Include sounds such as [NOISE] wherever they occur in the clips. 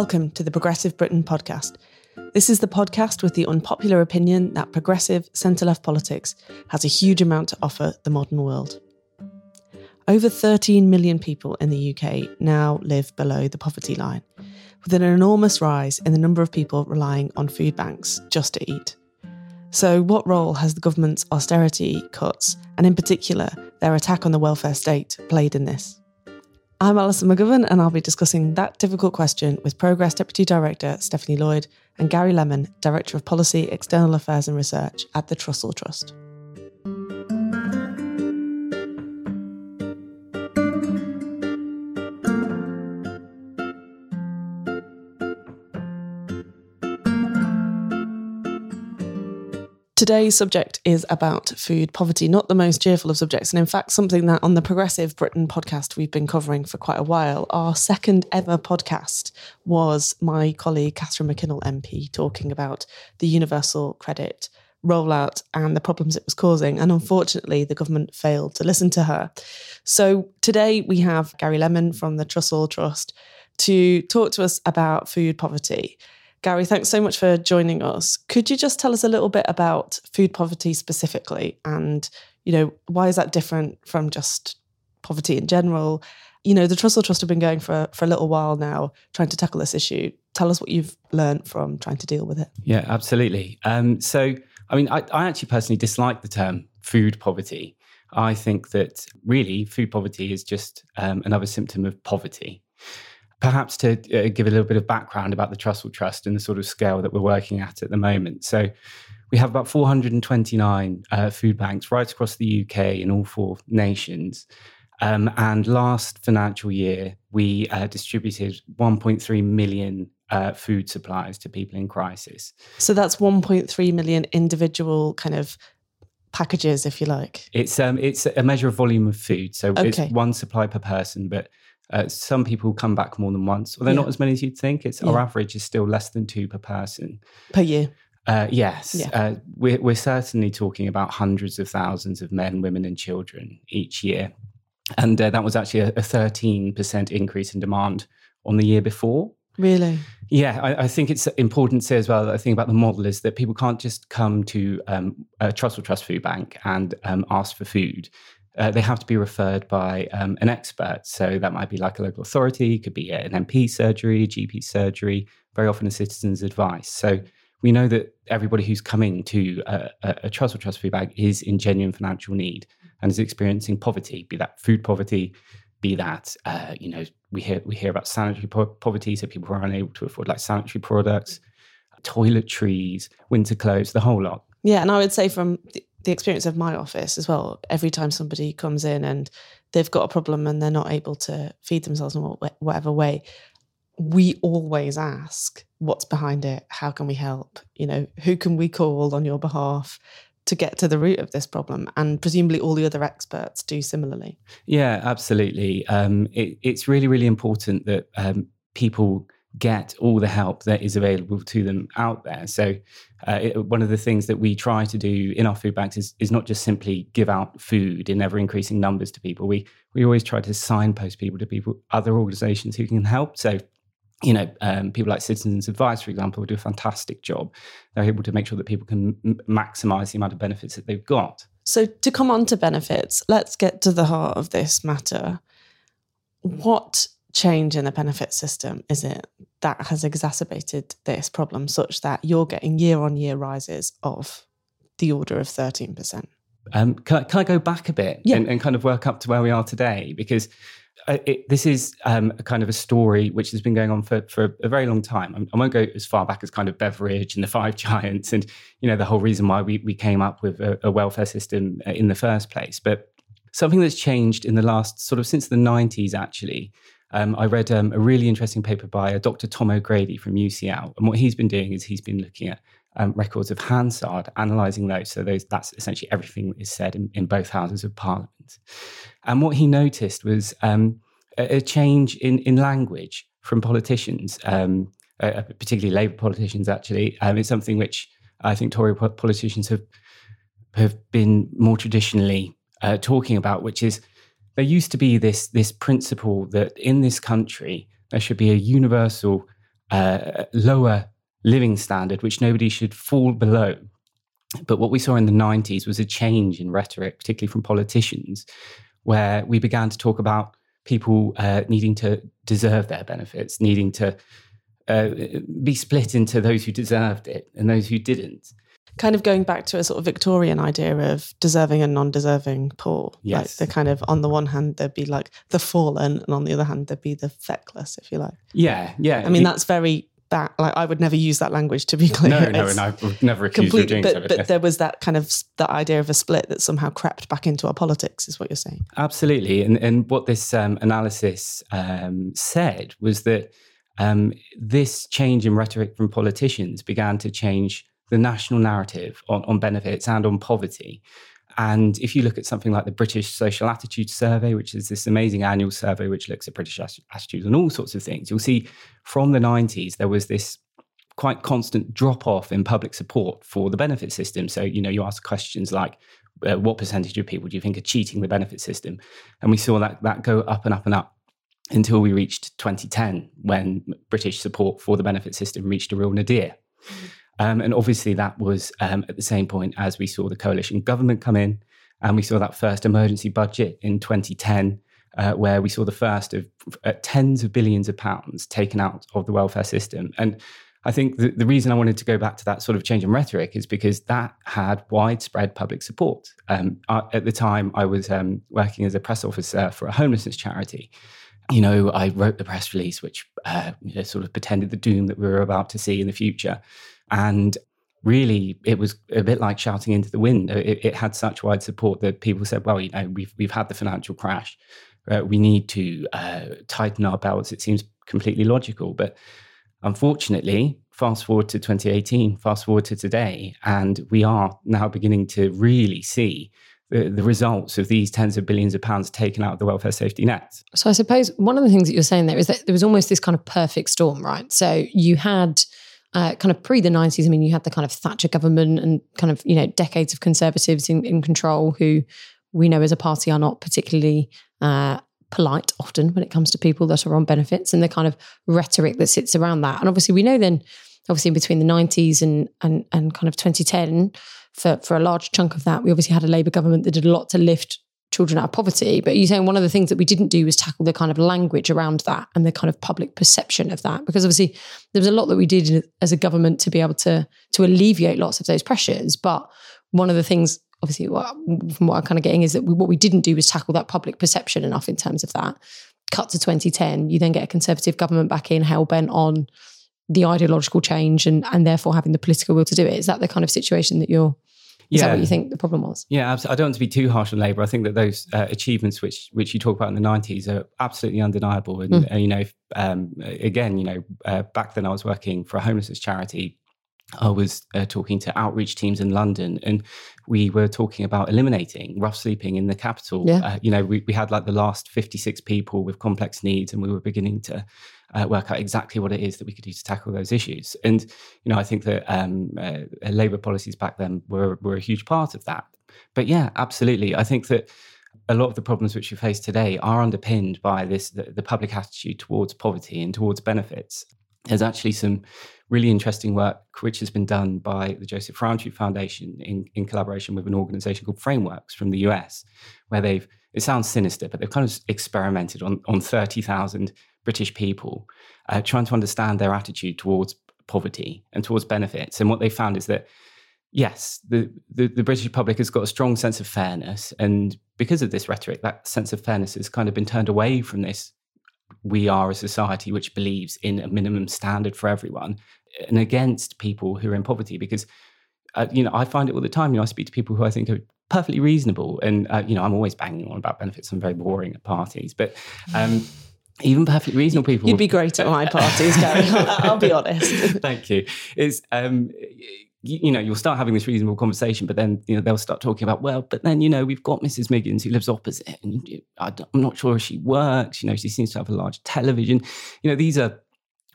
Welcome to the Progressive Britain podcast. This is the podcast with the unpopular opinion that progressive centre left politics has a huge amount to offer the modern world. Over 13 million people in the UK now live below the poverty line, with an enormous rise in the number of people relying on food banks just to eat. So, what role has the government's austerity cuts, and in particular their attack on the welfare state, played in this? I'm Alison McGovern, and I'll be discussing that difficult question with Progress Deputy Director Stephanie Lloyd and Garry Lemon, Director of Policy, External Affairs and Research at the Trussell Trust. Today's subject is about food poverty, not the most cheerful of subjects, and in fact, something that on the Progressive Britain podcast we've been covering for quite a while. Our second ever podcast was my colleague Catherine McKinnell MP talking about the universal credit rollout and the problems it was causing. And unfortunately, the government failed to listen to her. So today we have Garry Lemon from the Trussell Trust to talk to us about food poverty. Garry, thanks so much for joining us. Could you just tell us a little bit about food poverty specifically and, you know, why is that different from just poverty in general? You know, the Trussell Trust have been going for, for a little while now trying to tackle this issue. Tell us what you've learned from trying to deal with it. Yeah, absolutely. Um, so, I mean, I, I actually personally dislike the term food poverty. I think that really food poverty is just um, another symptom of poverty. Perhaps to uh, give a little bit of background about the Trussell Trust and the sort of scale that we're working at at the moment. So, we have about 429 uh, food banks right across the UK in all four nations. Um, and last financial year, we uh, distributed 1.3 million uh, food supplies to people in crisis. So that's 1.3 million individual kind of packages, if you like. It's um, it's a measure of volume of food, so Okay. it's one supply per person. But uh, some people come back more than once, although Yeah. not as many as you'd think. It's our average is still less than two per person. Per year. Uh, yes, Yeah. uh, we're, we're certainly talking about hundreds of thousands of men, women, and children each year. And uh, that was actually a, a 13% increase in demand on the year before. Really? Yeah, I, I think it's important to say as well that I think about the model is that people can't just come to um, a Trussell Trust Food Bank and um, ask for food. Uh, they have to be referred by um, an expert. So that might be like a local authority, could be an MP surgery, GP surgery, very often a citizen's advice. So we know that everybody who's coming to a, a, a Trussell Trust Food Bank is in genuine financial need and is experiencing poverty, be that food poverty, be that uh, you know we hear we hear about sanitary po- poverty, so people who are unable to afford like sanitary products, toiletries, winter clothes, the whole lot. Yeah, and I would say from the experience of my office as well, every time somebody comes in and they've got a problem and they're not able to feed themselves in whatever way, we always ask what's behind it, how can we help? You know, who can we call on your behalf to get to the root of this problem? And presumably all the other experts do similarly. Yeah, absolutely. Um, it, it's really, really important that um, people get all the help that is available to them out there. So, uh, it, one of the things that we try to do in our food banks is, is not just simply give out food in ever increasing numbers to people. We we always try to signpost people to people, other organisations who can help. So, you know, um, people like Citizens Advice, for example, do a fantastic job. They're able to make sure that people can m- maximize the amount of benefits that they've got. So, to come on to benefits, let's get to the heart of this matter. What change in the benefit system is it that has exacerbated this problem such that you're getting year on year rises of the order of 13%? Um, can, I, can, I, go back a bit yeah. and, and, kind of work up to where we are today? Because uh, it, this is um, a kind of a story which has been going on for, for a very long time. I won't go as far back as kind of Beveridge and the Five [LAUGHS] Giants and you know the whole reason why we, we came up with a, a welfare system uh, in the first place. But something that's changed in the last sort of since the 90s actually um, I read um, a really interesting paper by Dr. Tom O'Grady from UCL. And what he's been doing is he's been looking at um, records of Hansard, analysing those. So those, that's essentially everything that is said in, in, both houses of parliament. And what he noticed was um, a, a, change in, in language from politicians, uh, particularly Labour politicians, actually. Um, it's something which I think Tory politicians have, have been more traditionally uh, talking about, which is there used to be this this principle that in this country there should be a universal uh, lower living standard which nobody should fall below. But what we saw in the 90s was a change in rhetoric, particularly from politicians, where we began to talk about people uh, needing to deserve their benefits, needing to uh, be split into those who deserved it and those who didn't kind of going back to a sort of Victorian idea of deserving and non-deserving poor. Yes. Like the kind of on the one hand there'd be like the fallen, and on the other hand there'd be the feckless, if you like. Yeah, yeah. I mean, that's very that like I would never use that language to be clear. No, no, and I would never accuse you of doing but, so. But yes. there was that kind of that idea of a split that somehow crept back into our politics, is what you're saying. Absolutely, and and what this um, analysis um, said was that um, this change in rhetoric from politicians began to change the national narrative on, on benefits and on poverty. And if you look at something like the British Social Attitude Survey, which is this amazing annual survey which looks at British attitudes on all sorts of things, you'll see from the 90s there was this quite constant drop off in public support for the benefit system. So, you know, you ask questions like, uh, what percentage of people do you think are cheating the benefit system? And we saw that that go up and up and up until we reached 2010, when British support for the benefit system reached a real nadir. Mm-hmm. Um, and obviously, that was um, at the same point as we saw the coalition government come in, and we saw that first emergency budget in 2010, uh, where we saw the first of uh, tens of billions of pounds taken out of the welfare system. And I think the, the, reason I wanted to go back to that sort of change in rhetoric is because that had widespread public support. Um, I, at the time, I was um, working as a press officer for a homelessness charity. You know, I wrote the press release, which uh, you know, sort of pretended the doom that we were about to see in the future. And really, it was a bit like shouting into the wind. It, it had such wide support that people said, well, you know, we've, we've had the financial crash. Uh, we need to uh, tighten our belts. It seems completely logical. But unfortunately, fast forward to 2018, fast forward to today, and we are now beginning to really see the, the, results of these tens of billions of pounds taken out of the welfare safety net. So I suppose one of the things that you're saying there is that there was almost this kind of perfect storm, right? So you had uh, kind of pre the 90s, I mean, you had the kind of Thatcher government and kind of, you know, decades of conservatives in, in control who we know as a party are not particularly uh, polite often when it comes to people that are on benefits and the kind of rhetoric that sits around that. And obviously, we know then, obviously, between the 90s and, and, and kind of 2010, for, for a large chunk of that, we obviously had a Labour government that did a lot to lift children out of poverty. But you're saying one of the things that we didn't do was tackle the kind of language around that and the kind of public perception of that, because obviously there was a lot that we did as a government to be able to to alleviate lots of those pressures. But one of the things, obviously, from what I'm kind of getting is that we, what we didn't do was tackle that public perception enough in terms of that. Cut to 2010, you then get a conservative government back in hell bent on the ideological change and and therefore having the political will to do it. Is that the kind of situation that you're is yeah. that what you think the problem was? Yeah, I don't want to be too harsh on Labour. I think that those uh, achievements, which which you talk about in the nineties, are absolutely undeniable. And mm. uh, you know, um, again, you know, uh, back then I was working for a homelessness charity. I was uh, talking to outreach teams in London, and we were talking about eliminating rough sleeping in the capital. Yeah. Uh, you know, we, we had like the last 56 people with complex needs, and we were beginning to uh, work out exactly what it is that we could do to tackle those issues. And you know, I think that um, uh, Labour policies back then were were a huge part of that. But yeah, absolutely, I think that a lot of the problems which we face today are underpinned by this the, the public attitude towards poverty and towards benefits. There's actually some really interesting work which has been done by the Joseph Rowntree Foundation in, in collaboration with an organization called Frameworks from the US, where they've, it sounds sinister, but they've kind of experimented on, on 30,000 British people, uh, trying to understand their attitude towards poverty and towards benefits. And what they found is that, yes, the, the, the British public has got a strong sense of fairness. And because of this rhetoric, that sense of fairness has kind of been turned away from this we are a society which believes in a minimum standard for everyone and against people who are in poverty because uh, you know i find it all the time you know i speak to people who i think are perfectly reasonable and uh, you know i'm always banging on about benefits i'm very boring at parties but um, even perfectly reasonable people you'd be great at my parties garry [LAUGHS] i'll be honest [LAUGHS] thank you is um, you, you, know, you'll start having this reasonable conversation, but then you know they'll start talking about, well, but then you know we've got Mrs. Miggins who lives opposite, and I'm not sure if she works. You know, she seems to have a large television. You know, these are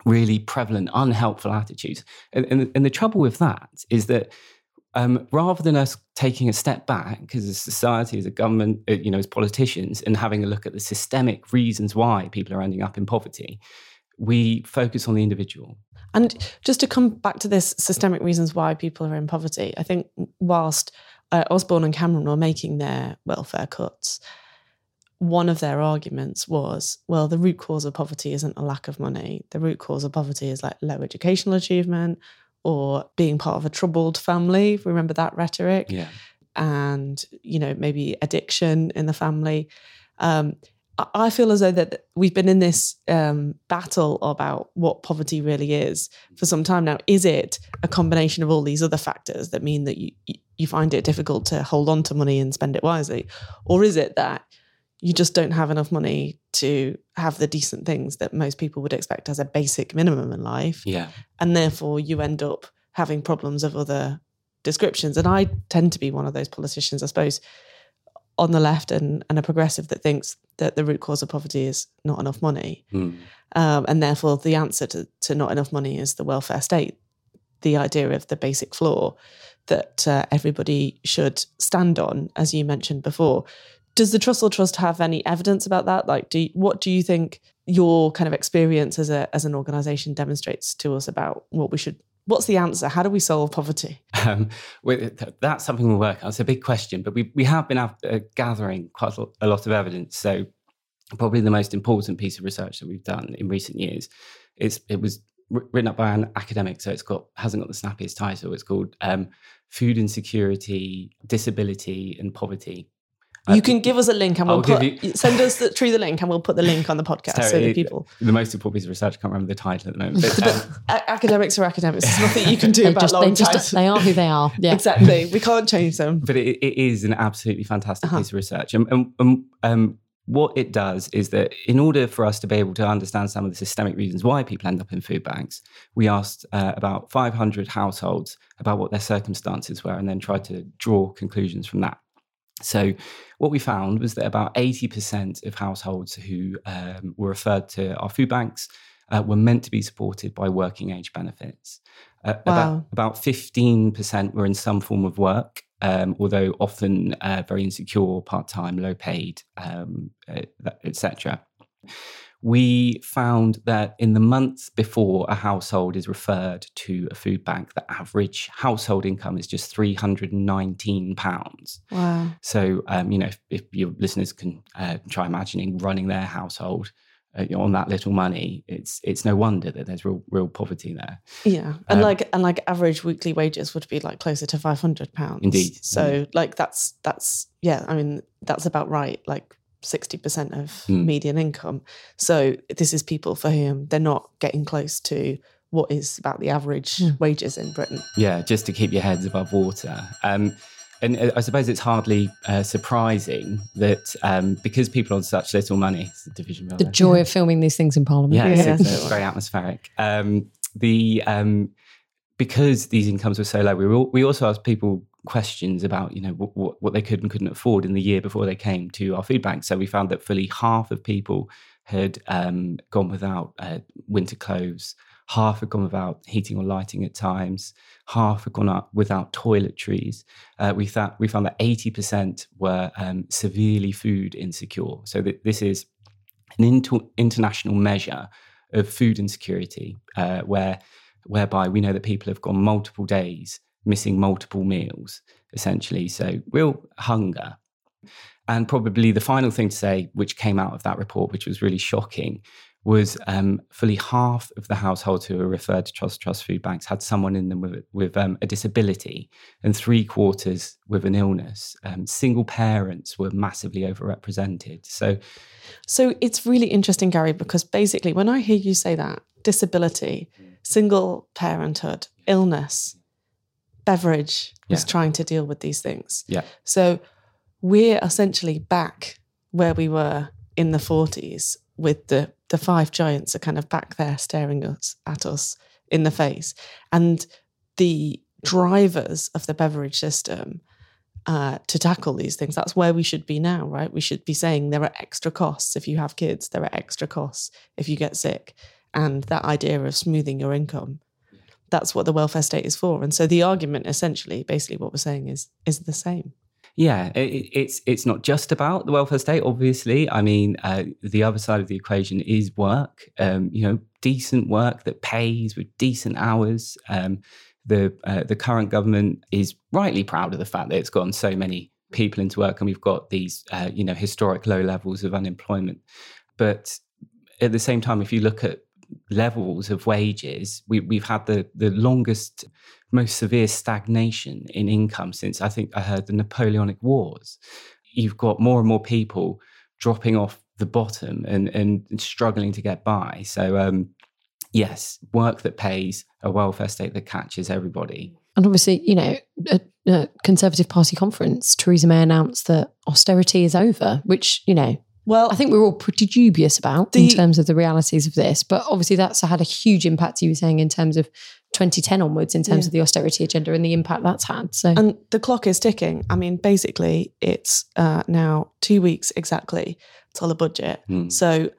really prevalent, unhelpful attitudes, and and, and the trouble with that is that. Um, rather than us taking a step back, as a society, as a government, uh, you know, as politicians, and having a look at the systemic reasons why people are ending up in poverty, we focus on the individual. And just to come back to this systemic reasons why people are in poverty, I think whilst uh, Osborne and Cameron were making their welfare cuts, one of their arguments was, well, the root cause of poverty isn't a lack of money. The root cause of poverty is like low educational achievement or being part of a troubled family. Remember that rhetoric? Yeah. And, you know, maybe addiction in the family. Um, I feel as though that we've been in this um, battle about what poverty really is for some time now. Is it a combination of all these other factors that mean that you you find it difficult to hold on to money and spend it wisely, or is it that you just don't have enough money to have the decent things that most people would expect as a basic minimum in life? Yeah, and therefore you end up having problems of other descriptions. And I tend to be one of those politicians, I suppose, on the left and, and a progressive that thinks that the root cause of poverty is not enough money. Mm. Um, and therefore, the answer to, to not enough money is the welfare state, the idea of the basic floor that uh, everybody should stand on, as you mentioned before. Does the Trussell Trust have any evidence about that? Like, do what do you think your kind of experience as a as an organisation demonstrates to us about what we should What's the answer? How do we solve poverty? Um, that's something we'll work on. It's a big question, but we, we have been uh, gathering quite a lot of evidence. So, probably the most important piece of research that we've done in recent years It's, it was written up by an academic, so it's got hasn't got the snappiest title. It's called um, "Food Insecurity, Disability, and Poverty: you can give us a link and we'll I'll put you, [LAUGHS] send us the, through the link and we'll put the link on the podcast so, so that people. The most important piece of research, I can't remember the title at the moment. But, [LAUGHS] um, academics are academics. There's nothing you can do about just, long they, just, they are who they are. [LAUGHS] Yeah, exactly. We can't change them. But it, it is an absolutely fantastic uh-huh. piece of research, and, and, and um, what it does is that in order for us to be able to understand some of the systemic reasons why people end up in food banks, we asked uh, about 500 households about what their circumstances were and then tried to draw conclusions from that. So, what we found was that about 80% of households who um, were referred to our food banks uh, were meant to be supported by working age benefits. Uh, wow. About, about 15% were in some form of work, um, although often uh, very insecure, part time, low paid, um, uh, etc we found that in the months before a household is referred to a food bank, the average household income is just £319. Wow. So, um, you know, if, if, your listeners can uh, try imagining running their household, uh, on that little money, it's it's no wonder that there's real real poverty there. Yeah, and um, like and like average weekly wages would be like closer to five hundred pounds. Indeed. So like that's that's yeah, I mean that's about right. Like 60% of mm. median income. So this is people for whom they're not getting close to what is about the average mm. wages in Britain. Yeah, just to keep your heads above water. Um, and uh, I suppose it's hardly uh, surprising that um, because people on such little money, division the joy of filming these things in Parliament. Yeah, yeah. It's, it's, very atmospheric. Um, the um, because these incomes were so low, we, were, we also asked people questions about you know what, what they could and couldn't afford in the year before they came to our food bank. So we found that fully half of people had um, gone without uh, winter clothes. half had gone without heating or lighting at times, half had gone up without toiletries. Uh, we, th- we found that 80% were um, severely food insecure. So th- this is an inter- international measure of food insecurity, uh, where whereby we know that people have gone multiple days missing multiple meals, essentially. So real hunger. And probably the final thing to say, which came out of that report, which was really shocking, was um, fully half of the households who were referred to Trussell Trust food banks had someone in them with, with um, a disability, and three quarters with an illness. Um, single parents were massively overrepresented. So, so it's really interesting, Garry, because basically, when I hear you say that disability, single parenthood, illness, Beveridge was Yeah. trying to deal with these things. yeah, So we're essentially back where we were in the 40s with the the five giants are kind of back there staring us at us in the face and the drivers of the Beveridge system uh, to tackle these things that's where we should be now right we should be saying there are extra costs if you have kids there are extra costs if you get sick and that idea of smoothing your income that's what the welfare state is for and so the argument essentially basically what we're saying is is the same Yeah, it, it's it's not just about the welfare state. Obviously, I mean, uh, the other side of the equation is work. Um, you know, decent work that pays with decent hours. Um, the uh, the current government is rightly proud of the fact that it's gotten so many people into work, and we've got these uh, you know historic low levels of unemployment. But at the same time, if you look at levels of wages, we, we've had the the longest, most severe stagnation in income since I think I heard the Napoleonic Wars. You've got more and more people dropping off the bottom and and struggling to get by. So um, yes, work that pays, a welfare state that catches everybody. And obviously, you know, a, a Conservative Party conference, Theresa May announced that austerity is over, which, you know, well I think we're all pretty dubious about in terms of the realities of this. But obviously, that's had a huge impact, you were saying, in terms of 2010 onwards, in terms Yeah. of the austerity agenda and the impact that's had. So, And the clock is ticking. I mean, basically, it's uh, now two weeks exactly till the budget. Hmm. So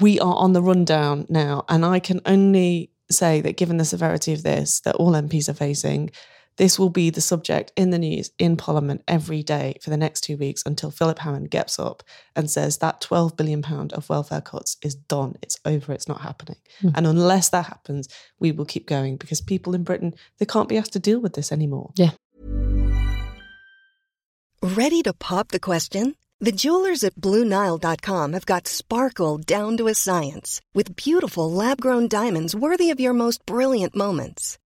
we are on the rundown now. And I can only say that given the severity of this that all MPs are facing, this will be the subject in the news in Parliament every day for the next two weeks until Philip Hammond gets up and says that £12 billion of welfare cuts is done. It's over. It's not happening. Hmm. And unless that happens, we will keep going because people in Britain, they can't be asked to deal with this anymore. Yeah. Ready to pop the question? The jewelers at BlueNile.com have got sparkle down to a science with beautiful lab grown diamonds worthy of your most brilliant moments.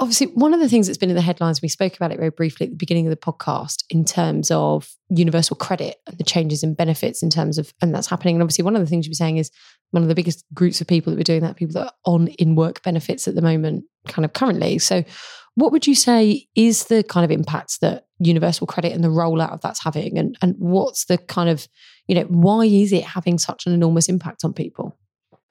obviously, one of the things that's been in the headlines, we spoke about it very briefly at the beginning of the podcast in terms of universal credit and the changes in benefits in terms of, and that's happening. And obviously, one of the things you were saying is one of the biggest groups of people that were doing that, people that are on in work benefits at the moment, kind of currently. So, what would you say is the kind of impacts that universal credit and the rollout of that's having? And, and what's the kind of, you know, why is it having such an enormous impact on people?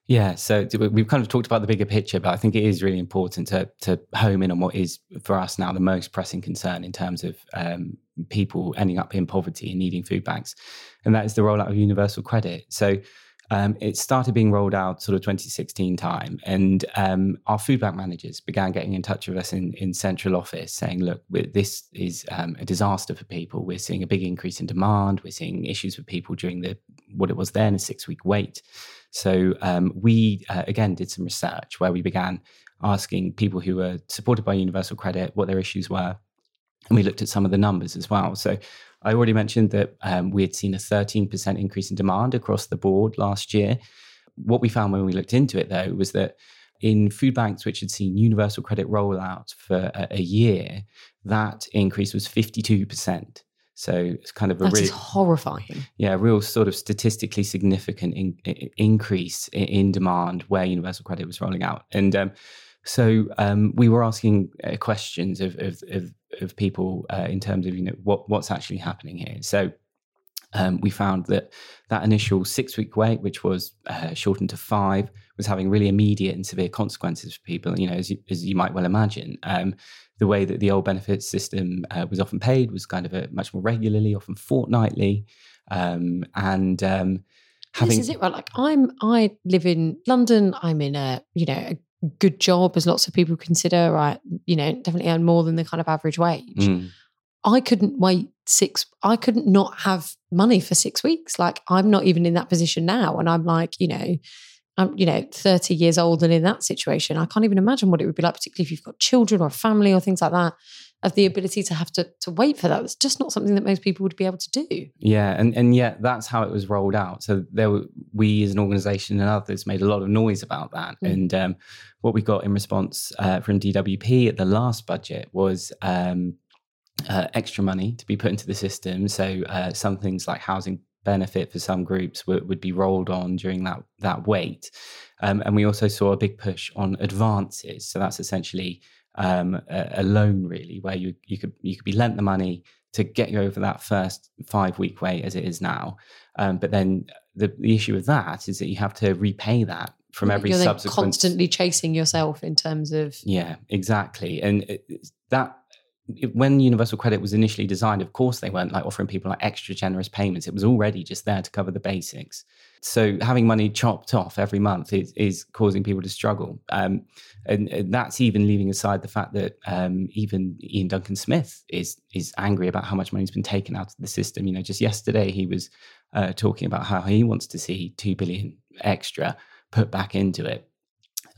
Yeah, so we've kind of talked about the bigger picture, but I think it is really important to to home in on what is for us now the most pressing concern in terms of um, people ending up in poverty and needing food banks, and that is the rollout of universal credit. So um, it started being rolled out sort of 2016 time, and um, our food bank managers began getting in touch with us in, in central office, saying, "Look, this is um, a disaster for people. We're seeing a big increase in demand. We're seeing issues with people during the what it was then a six week wait." So um, we uh, again did some research where we began asking people who were supported by Universal Credit what their issues were, and we looked at some of the numbers as well. So I already mentioned that um, we had seen a 13% increase in demand across the board last year. What we found when we looked into it, though, was that in food banks which had seen universal credit rollout for a, a year, that increase was 52%. So it's kind of a That really is horrifying. yeah, real sort of statistically significant in, in- increase in, in demand where universal credit was rolling out, and um, so um, we were asking uh, questions of of, of, of people uh, in terms of you know what what's actually happening here. So um, we found that that initial six week wait, which was uh, shortened to five, was having really immediate and severe consequences for people. You know, as you, as you might well imagine, um, the way that the old benefits system uh, was often paid was kind of a much more regularly, often fortnightly, um, and um, having This is it, right? Like I'm, I live in London. I'm in a, you know, a good job, as lots of people consider. Right, you know, definitely earn more than the kind of average wage. Mm. I couldn't wait six. I couldn't not have money for six weeks. Like I'm not even in that position now, and I'm like, you know, I'm you know 30 years old and in that situation. I can't even imagine what it would be like, particularly if you've got children or a family or things like that. Of the ability to have to to wait for that. It's just not something that most people would be able to do. Yeah, and and yet that's how it was rolled out. So there, were, we as an organisation and others made a lot of noise about that. Mm. And um, what we got in response uh, from DWP at the last budget was um, uh, extra money to be put into the system. So uh, some things like housing benefit for some groups would, would be rolled on during that that wait. Um, and we also saw a big push on advances. So that's essentially um, a, a loan, really, where you you could you could be lent the money to get you over that first five week wait as it is now. Um, but then the, the issue with that is that you have to repay that from every You're subsequent constantly chasing yourself in terms of yeah, exactly. And it- that when Universal Credit was initially designed, of course, they weren't like offering people like extra generous payments. It was already just there to cover the basics. So having money chopped off every month is, is causing people to struggle. Um, and, and that's even leaving aside the fact that um, even Iain Duncan Smith is is angry about how much money's been taken out of the system. You know, just yesterday he was uh, talking about how he wants to see two billion extra put back into it.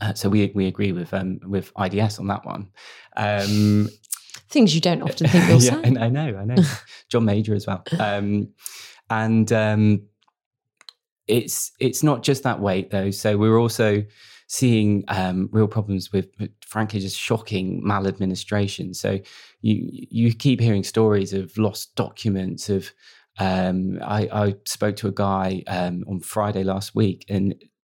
Uh, so we we agree with um, with IDS on that one. Um, things you don't often think [LAUGHS] you'll yeah, say. and I know, I know. John Major as well. Um, and um, it's it's not just that wait though. So we're also seeing um, real problems with, with, frankly, just shocking maladministration. So you you keep hearing stories of lost documents. Of um, I, I spoke to a guy um, on Friday last week, and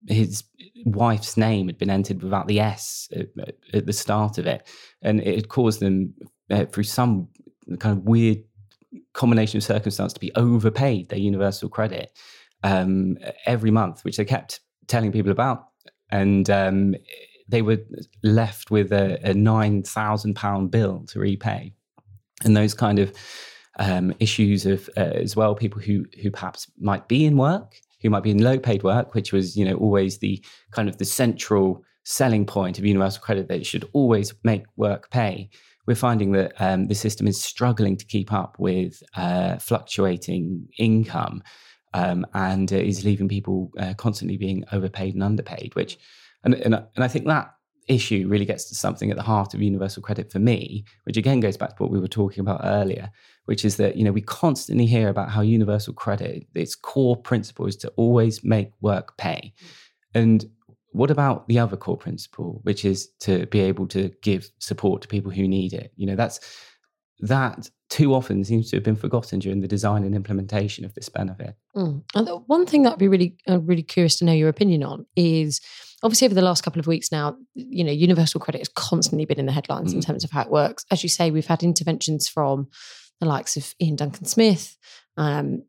his wife's name had been entered without the S at, at the start of it, and it had caused them uh, through some kind of weird combination of circumstance to be overpaid their universal credit um, every month, which they kept telling people about, and um, they were left with a, a nine thousand pound bill to repay, and those kind of um, issues of uh, as well people who who perhaps might be in work who might be in low paid work, which was, you know, always the kind of the central selling point of universal credit that it should always make work pay. We're finding that um, the system is struggling to keep up with uh, fluctuating income um, and uh, is leaving people uh, constantly being overpaid and underpaid, which, and, and, and I think that issue really gets to something at the heart of universal credit for me, which again goes back to what we were talking about earlier, which is that you know we constantly hear about how universal credit its core principle is to always make work pay, and what about the other core principle, which is to be able to give support to people who need it? You know that's that too often seems to have been forgotten during the design and implementation of this benefit. Mm. And the one thing that I'd be really, uh, really curious to know your opinion on is obviously over the last couple of weeks now, you know, universal credit has constantly been in the headlines in Mm. terms of how it works. As you say, we've had interventions from the likes of Iain Duncan Smith. Um,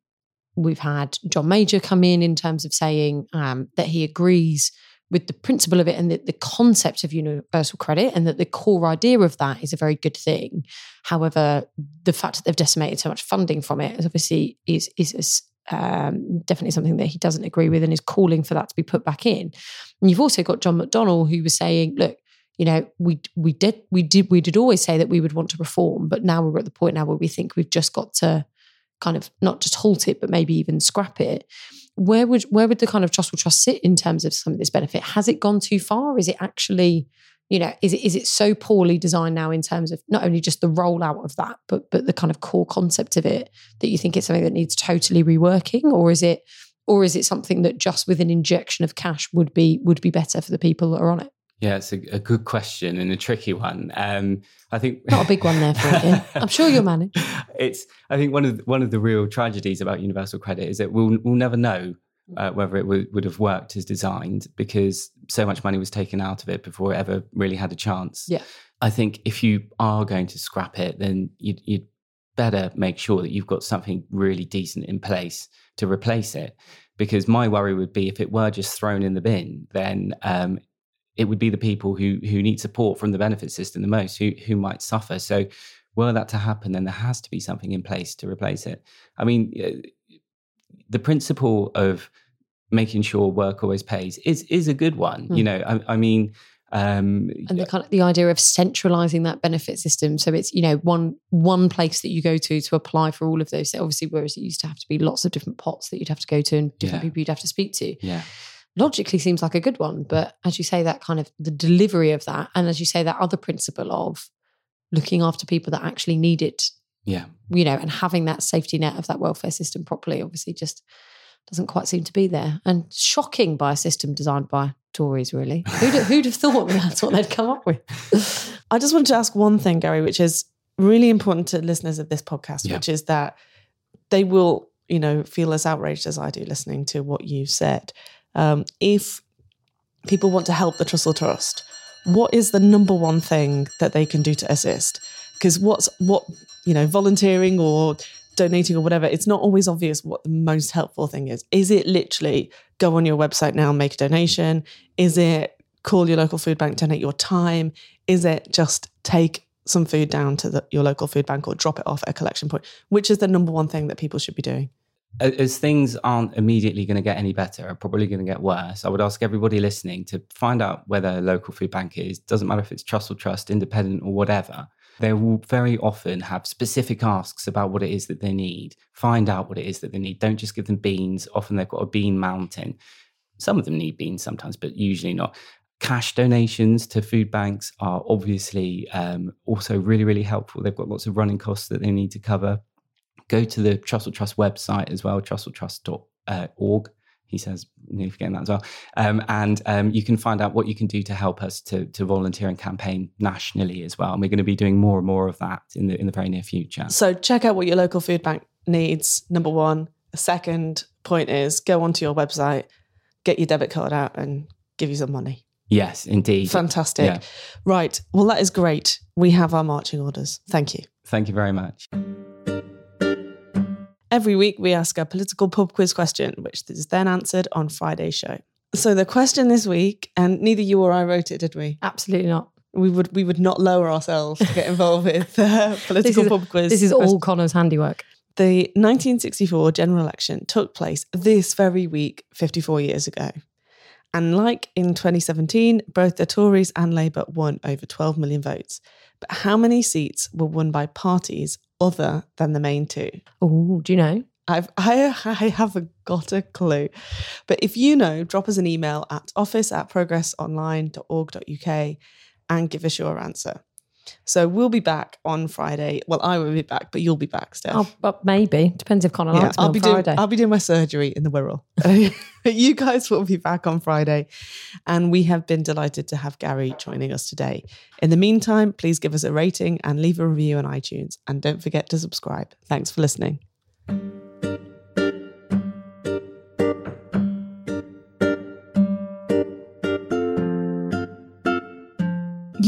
we've had John Major come in in terms of saying um, that he agrees with the principle of it and the, the concept of universal credit and that the core idea of that is a very good thing. However, the fact that they've decimated so much funding from it is obviously is is um, definitely something that he doesn't agree with and is calling for that to be put back in. And you've also got John McDonnell who was saying, look, you know, we we did we did we did always say that we would want to reform, but now we're at the point now where we think we've just got to kind of not just halt it, but maybe even scrap it. Where would where would the kind of Trussell Trust sit in terms of some of this benefit? Has it gone too far? Is it actually, you know, is it is it so poorly designed now in terms of not only just the rollout of that, but but the kind of core concept of it that you think it's something that needs totally reworking, or is it or is it something that just with an injection of cash would be would be better for the people that are on it? Yeah, it's a, a, good question and a tricky one. Um, I think not a big one there for you. [LAUGHS] I'm sure you'll manage. It's. I think one of the, one of the real tragedies about universal credit is that we'll we'll never know uh, whether it would, would have worked as designed because so much money was taken out of it before it ever really had a chance. Yeah. I think if you are going to scrap it, then you'd, you'd better make sure that you've got something really decent in place to replace it because my worry would be if it were just thrown in the bin, then um, it would be the people who who need support from the benefit system the most who who might suffer. So, were that to happen, then there has to be something in place to replace it. I mean, uh, the principle of making sure work always pays is is a good one. Mm. You know, I, I mean. Um, and the kind of the idea of centralizing that benefit system, so it's you know one one place that you go to to apply for all of those. Obviously, whereas it used to have to be lots of different pots that you'd have to go to and different yeah. people you'd have to speak to. Yeah, logically seems like a good one. But as you say, that kind of the delivery of that, and as you say, that other principle of looking after people that actually need it. Yeah. You know, and having that safety net of that welfare system properly obviously just doesn't quite seem to be there. And shocking by a system designed by Tories, really. Who'd, who'd have thought that's what they'd come up with? [LAUGHS] I just wanted to ask one thing, Garry, which is really important to listeners of this podcast, yeah. which is that they will, you know, feel as outraged as I do listening to what you've said um, if people want to help the Trussell Trust, what is the number one thing that they can do to assist? Because what's what you know, volunteering or donating or whatever, it's not always obvious what the most helpful thing is. Is it literally go on your website now and make a donation? Is it call your local food bank, donate your time? Is it just take some food down to the, your local food bank or drop it off at a collection point? Which is the number one thing that people should be doing? As things aren't immediately going to get any better, are probably going to get worse. I would ask everybody listening to find out where their local food bank is. Doesn't matter if it's Trussell Trust, independent or whatever. They will very often have specific asks about what it is that they need. Find out what it is that they need. Don't just give them beans. Often they've got a bean mountain. Some of them need beans sometimes, but usually not. Cash donations to food banks are obviously um, also really, really helpful. They've got lots of running costs that they need to cover Go to the Trussell Trust website as well, trusselltrust.org. He says, nearly forgetting that as well. Um, and um, you can find out what you can do to help us to, to volunteer and campaign nationally as well. And we're going to be doing more and more of that in the in the very near future. So check out what your local food bank needs. Number one. The second point is go onto your website, get your debit card out, and give you some money. Yes, indeed. Fantastic. Yeah. Right. Well, that is great. We have our marching orders. Thank you. Thank you very much. Every week, we ask a political pub quiz question, which is then answered on Friday's show. So the question this week, and neither you or I wrote it, did we? Absolutely not. We would we would not lower ourselves to get [LAUGHS] involved with uh, political is, pub quiz. This is all Connor's handiwork. The 1964 general election took place this very week, 54 years ago. And like in 2017, both the Tories and Labour won over 12 million votes. But how many seats were won by parties other than the main two? Oh, do you know? I've, I, [LAUGHS] I haven't got a clue. But if you know, drop us an email at office at progressonline.org.uk and give us your answer. So we'll be back on Friday. Well, I will be back, but you'll be back, Steph. Oh, but maybe depends if Connor yeah, likes I'll be Friday. Doing, I'll be doing my surgery in the Wirral. [LAUGHS] [LAUGHS] you guys will be back on Friday, and we have been delighted to have Garry joining us today. In the meantime, please give us a rating and leave a review on iTunes, and don't forget to subscribe. Thanks for listening.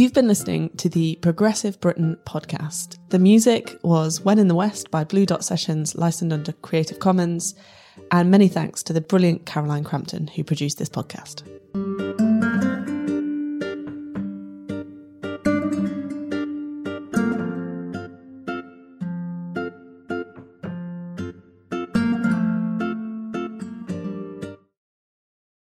You've been listening to the Progressive Britain podcast. The music was When in the West by Blue Dot Sessions, licensed under Creative Commons. And many thanks to the brilliant Caroline Crampton who produced this podcast.